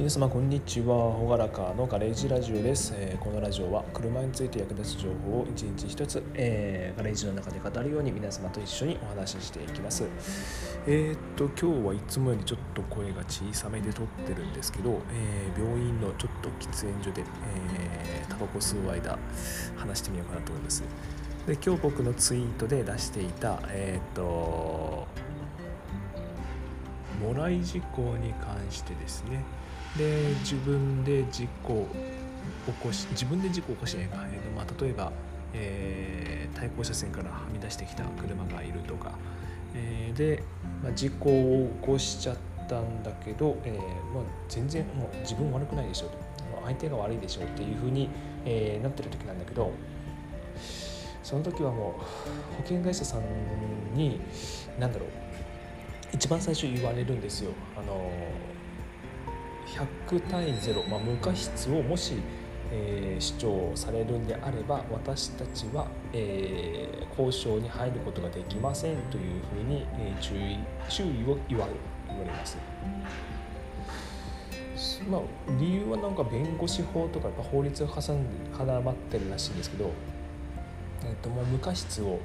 皆様こんにちは。ほがらかのガレージラジオです、えー、このラジオは車について役立つ情報を一日一つ、えー、ガレージの中で語るように皆様と一緒にお話ししていきます。えー、っと今日はいつもよりちょっと声が小さめで撮ってるんですけど、え病院のちょっと喫煙所で、えタバコ吸う間話してみようかなと思います。で今日僕のツイートで出していたえっともらい事故に関してですね。で自分で事故起こし自分で事故を起こしない場合まあ、例えば、えー、対向車線からはみ出してきた車がいるとか、えー、で、まあ、事故を起こしちゃったんだけど、えーまあ、全然もう自分悪くないでしょと。相手が悪いでしょっていうふうに、えー、なってる時なんだけど。その時はもう保険会社さんに何だろう。一番最初言われるんですよ。あの100対0、まあ、無過失をもし、えー、主張されるんであれば私たちは、えー、交渉に入ることができませんというふうに、えー、注意注意を言われ言われます。まあ、理由はなんか弁護士法とかやっぱ法律が挟んで絡まってるらしいんですけど、えー、ともう無過失を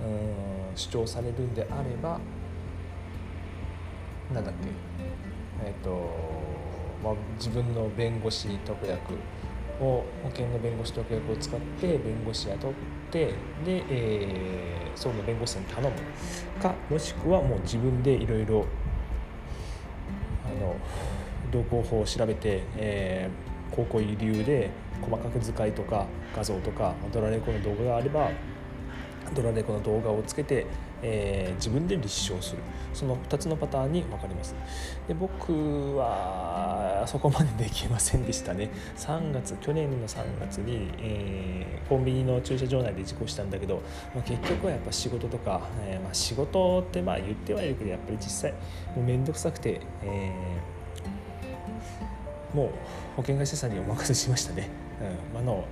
うん主張されるんであればなんだっけ？えっ、ー、とまあ、自分の弁護士特約を保険の弁護士特約を使って弁護士雇ってで、えー、その弁護士さんに頼むかもしくはもう自分でいろいろ道交法を調べて、えー、こうこういう理由で細かく図解とか画像とかドラレコの動画があればドラレコの動画をつけてえー、自分で立証する。その2つのパターンに分かります。で僕はそこまでできませんでしたね。3月去年の3月に、えー、コンビニの駐車場内で事故したんだけど、まあ、結局はやっぱ仕事とか、えー、まあ、仕事ってまあ言ってはいるけどやっぱり実際もう面倒くさくて、えもう保険会社さんにお任せしましたね、うん、あの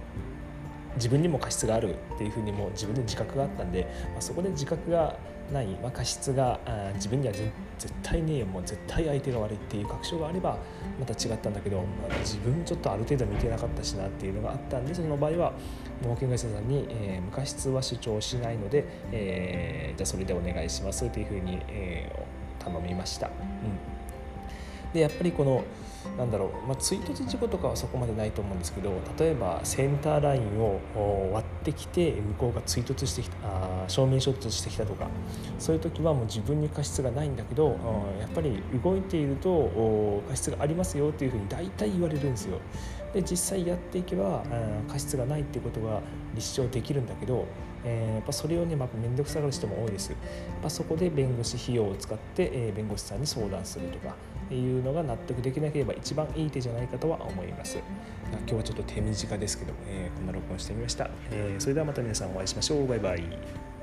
自分にも過失があるっていうふうにも自分で自覚があったんで、まあ、そこで自覚がない、まあ、過失があ自分には絶対ねえもう絶対相手が悪いっていう確証があればまた違ったんだけど、まあ、自分ちょっとある程度見てなかったしなっていうのがあったんでその場合は保険会社さんに、えー、無過失は主張しないので、えー、じゃあそれでお願いしますというふうに、えー、頼みました。うんでやっぱりこのなんだろう、まあ、追突事故とかはそこまでないと思うんですけど例えばセンターラインを割ってきて向こうが追突してきたあ正面衝突してきたとかそういう時はもう自分に過失がないんだけどやっぱり動いていると過失がありますよっていうふうに大体言われるんですよ。で実際やっていけば過失がないっていうことが立証できるんだけど、えー、やっぱそれをね、まあ、面倒くさがる人も多いです。やっぱそこで弁護士費用を使って、えー、弁護士さんに相談するとかいうのが納得できなければ一番いい手じゃないかとは思います。今日はちょっと手短ですけど、えー、こんな録音してみました、えー、それではまた皆さんお会いしましょう。バイバイ。